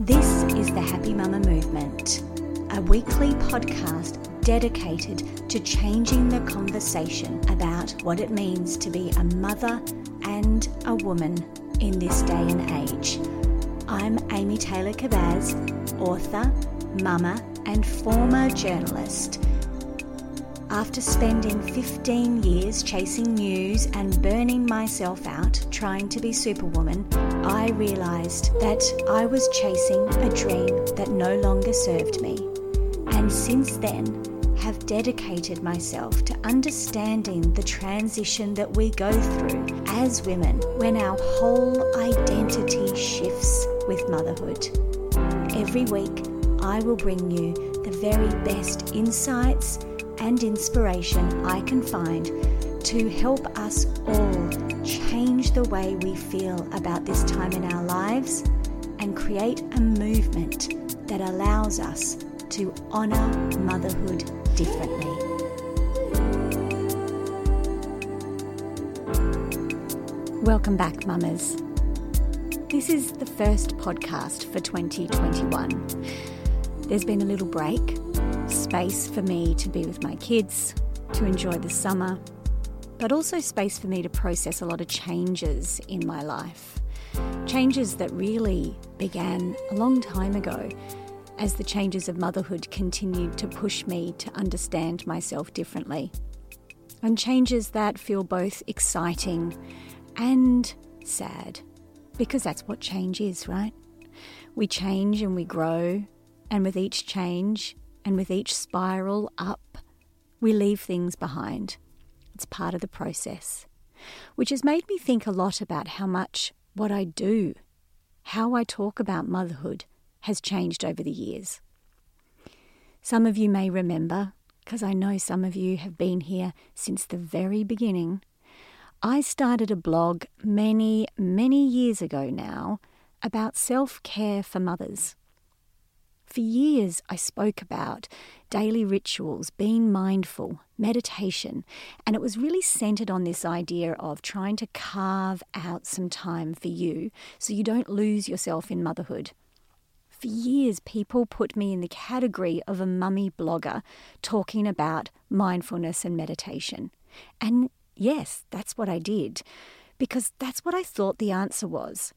This is the Happy Mama Movement, a weekly podcast dedicated to changing the conversation about what it means to be a mother and a woman in this day and age. I'm Amy Taylor Kabbaz, author, mama, and former journalist. After spending 15 years chasing news and burning myself out trying to be Superwoman, I realised that I was chasing a dream that no longer served me. And since then, have dedicated myself to understanding the transition that we go through as women when our whole identity shifts with motherhood. Every week, I will bring you the very best insights and inspiration I can find to help us all change the way we feel about this time in our lives and create a movement that allows us to honour motherhood differently. Welcome back, mamas. This is the first podcast for 2021. There's been a little break, space for me to be with my kids, to enjoy the summer, but also space for me to process a lot of changes in my life. Changes that really began a long time ago as the changes of motherhood continued to push me to understand myself differently. And changes that feel both exciting and sad, because that's what change is, right? We change and we grow, and with each change and with each spiral up, we leave things behind. It's part of the process, which has made me think a lot about how much what I do, how I talk about motherhood, has changed over the years. Some of you may remember, because I know some of you have been here since the very beginning. I started a blog many, many years ago now about self care for mothers. For years, I spoke about daily rituals, being mindful, meditation, and it was really centered on this idea of trying to carve out some time for you so you don't lose yourself in motherhood. For years, people put me in the category of a mummy blogger talking about mindfulness and meditation. And yes, that's what I did, because that's what I thought the answer was.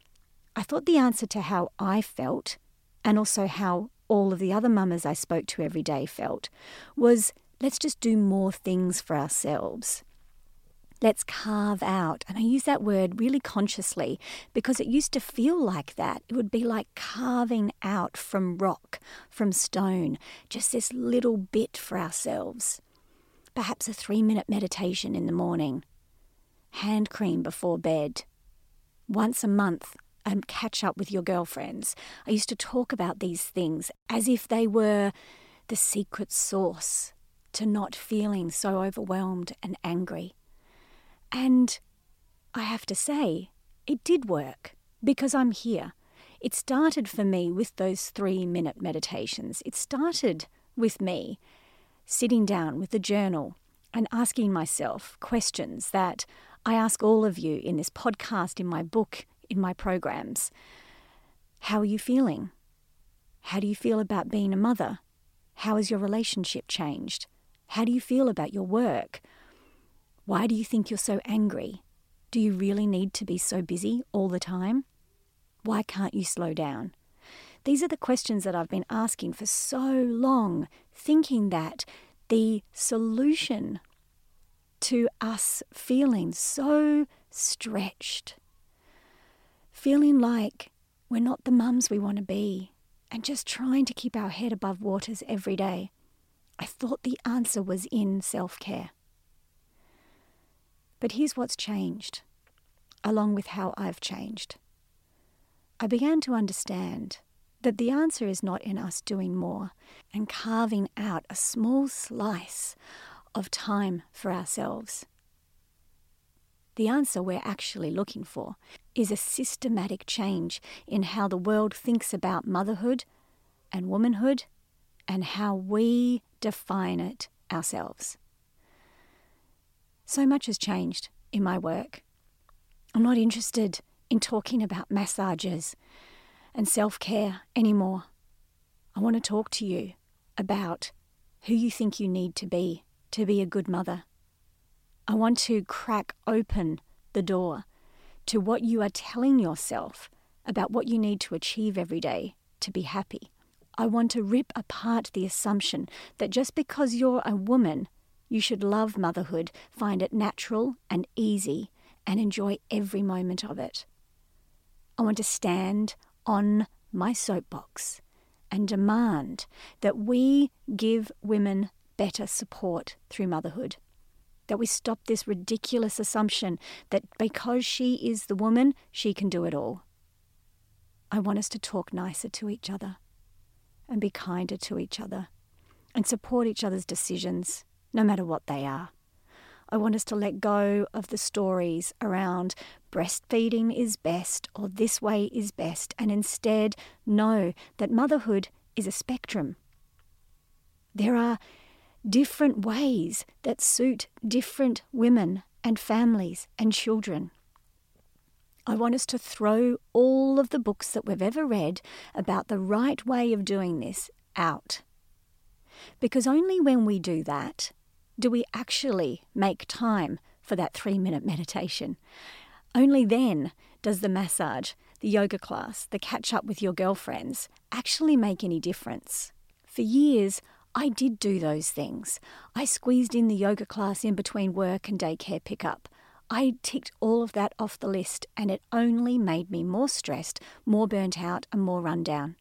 I thought the answer to how I felt and also how all of the other mamas I spoke to every day felt was let's just do more things for ourselves. Let's carve out. And I use that word really consciously because it used to feel like that. It would be like carving out from rock, from stone, just this little bit for ourselves. Perhaps a three minute meditation in the morning, hand cream before bed, once a month, and catch up with your girlfriends. I used to talk about these things as if they were the secret sauce to not feeling so overwhelmed and angry. And I have to say, it did work because I'm here. It started for me with those three minute meditations. It started with me sitting down with a journal and asking myself questions that I ask all of you in this podcast, in my book, in my programs. How are you feeling? How do you feel about being a mother? How has your relationship changed? How do you feel about your work? Why do you think you're so angry? Do you really need to be so busy all the time? Why can't you slow down? These are the questions that I've been asking for so long, thinking that the solution to us feeling so stretched, feeling like we're not the mums we want to be, and just trying to keep our head above waters every day. I thought the answer was in self care. But here's what's changed, along with how I've changed. I began to understand that the answer is not in us doing more and carving out a small slice of time for ourselves. The answer we're actually looking for is a systematic change in how the world thinks about motherhood and womanhood and how we define it ourselves. So much has changed in my work. I'm not interested in talking about massages and self care anymore. I want to talk to you about who you think you need to be to be a good mother. I want to crack open the door to what you are telling yourself about what you need to achieve every day to be happy. I want to rip apart the assumption that just because you're a woman, you should love motherhood, find it natural and easy, and enjoy every moment of it. I want to stand on my soapbox and demand that we give women better support through motherhood. That we stop this ridiculous assumption that because she is the woman, she can do it all. I want us to talk nicer to each other and be kinder to each other and support each other's decisions, no matter what they are. I want us to let go of the stories around breastfeeding is best or this way is best and instead know that motherhood is a spectrum. There are different ways that suit different women and families and children. I want us to throw all of the books that we've ever read about the right way of doing this out. Because only when we do that do we actually make time for that three minute meditation. Only then does the massage, the yoga class, the catch up with your girlfriends actually make any difference. For years, I did do those things. I squeezed in the yoga class in between work and daycare pickup. I ticked all of that off the list, and it only made me more stressed, more burnt out, and more run down.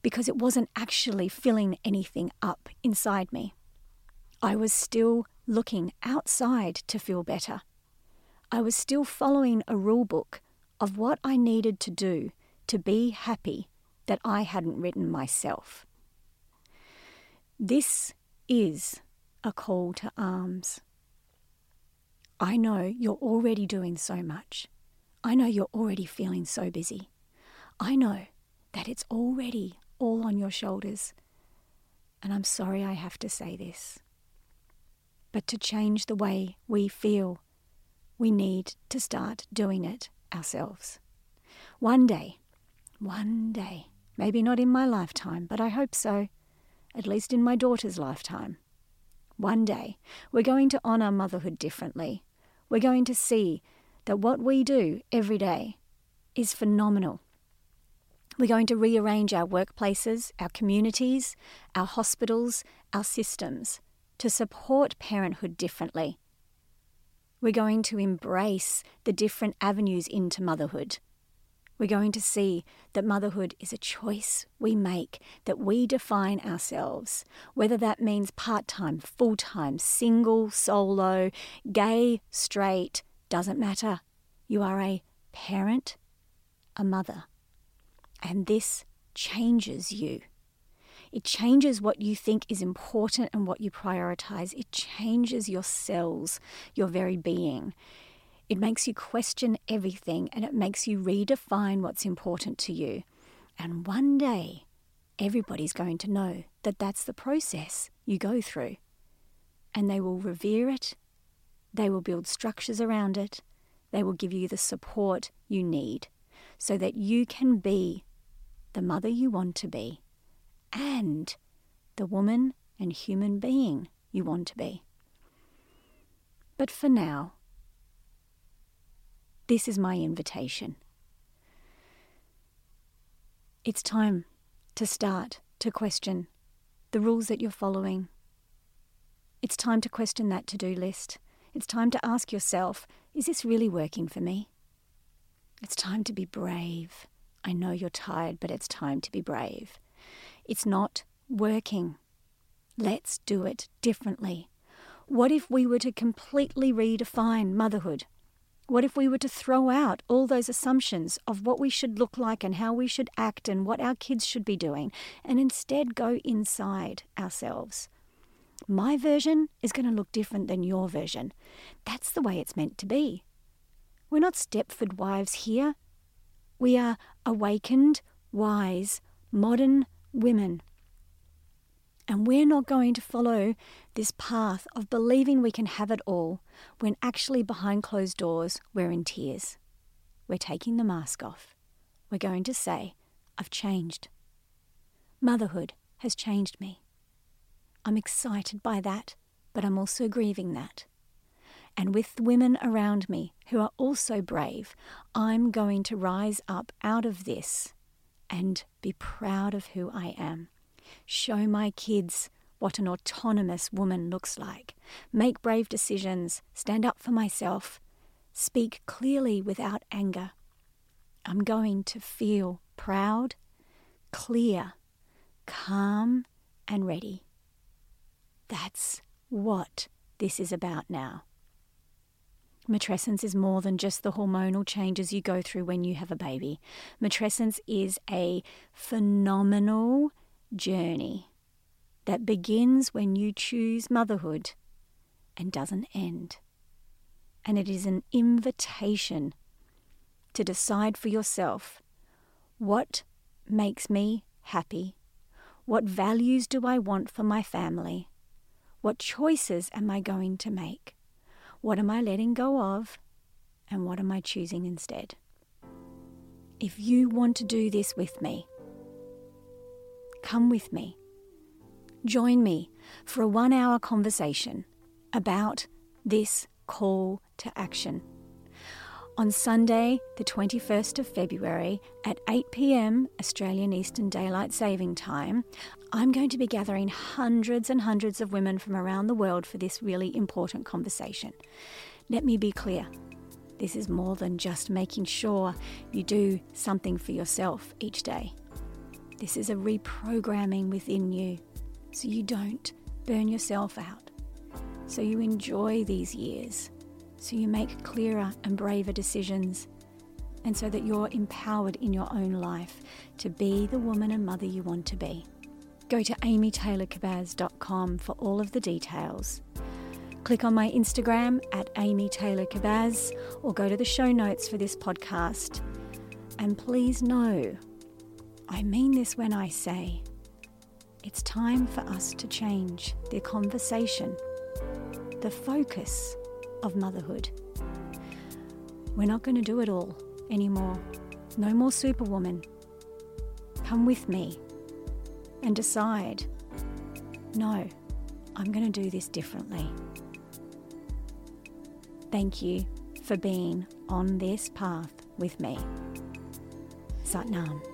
Because it wasn't actually filling anything up inside me. I was still looking outside to feel better. I was still following a rule book of what I needed to do to be happy that I hadn't written myself. This is a call to arms. I know you're already doing so much. I know you're already feeling so busy. I know that it's already all on your shoulders. And I'm sorry I have to say this. But to change the way we feel, we need to start doing it ourselves. One day, one day, maybe not in my lifetime, but I hope so at least in my daughter's lifetime. One day, we're going to honour motherhood differently. We're going to see that what we do every day is phenomenal. We're going to rearrange our workplaces, our communities, our hospitals, our systems to support parenthood differently. We're going to embrace the different avenues into motherhood we're going to see that motherhood is a choice we make, that we define ourselves, whether that means part time, full time, single, solo, gay, straight, doesn't matter. You are a parent, a mother. And this changes you. It changes what you think is important and what you prioritize. It changes your cells, your very being. It makes you question everything and it makes you redefine what's important to you. And one day, everybody's going to know that that's the process you go through. And they will revere it, they will build structures around it, they will give you the support you need so that you can be the mother you want to be and the woman and human being you want to be. But for now, this is my invitation. It's time to start to question the rules that you're following. It's time to question that to do list. It's time to ask yourself is this really working for me? It's time to be brave. I know you're tired, but it's time to be brave. It's not working. Let's do it differently. What if we were to completely redefine motherhood? What if we were to throw out all those assumptions of what we should look like and how we should act and what our kids should be doing and instead go inside ourselves? My version is going to look different than your version. That's the way it's meant to be. We're not Stepford wives here. We are awakened, wise, modern women. And we're not going to follow this path of believing we can have it all when actually behind closed doors we're in tears. We're taking the mask off. We're going to say, I've changed. Motherhood has changed me. I'm excited by that, but I'm also grieving that. And with women around me who are also brave, I'm going to rise up out of this and be proud of who I am show my kids what an autonomous woman looks like, make brave decisions, stand up for myself, speak clearly without anger. I'm going to feel proud, clear, calm, and ready. That's what this is about now. Matrescence is more than just the hormonal changes you go through when you have a baby. Matrescence is a phenomenal journey that begins when you choose motherhood and doesn't end. And it is an invitation to decide for yourself what makes me happy, what values do I want for my family, what choices am I going to make, what am I letting go of, and what am I choosing instead. If you want to do this with me, Come with me. Join me for a one hour conversation about this call to action. On Sunday, the 21st of February at 8 pm Australian Eastern Daylight Saving Time, I'm going to be gathering hundreds and hundreds of women from around the world for this really important conversation. Let me be clear this is more than just making sure you do something for yourself each day. This is a reprogramming within you so you don't burn yourself out, so you enjoy these years, so you make clearer and braver decisions, and so that you're empowered in your own life to be the woman and mother you want to be. Go to amytaylorkabbaz.com for all of the details. Click on my Instagram at Amy Taylor or go to the show notes for this podcast. And please know I mean this when I say it's time for us to change the conversation, the focus of motherhood. We're not going to do it all anymore. No more superwoman. Come with me and decide no, I'm going to do this differently. Thank you for being on this path with me. Satnam.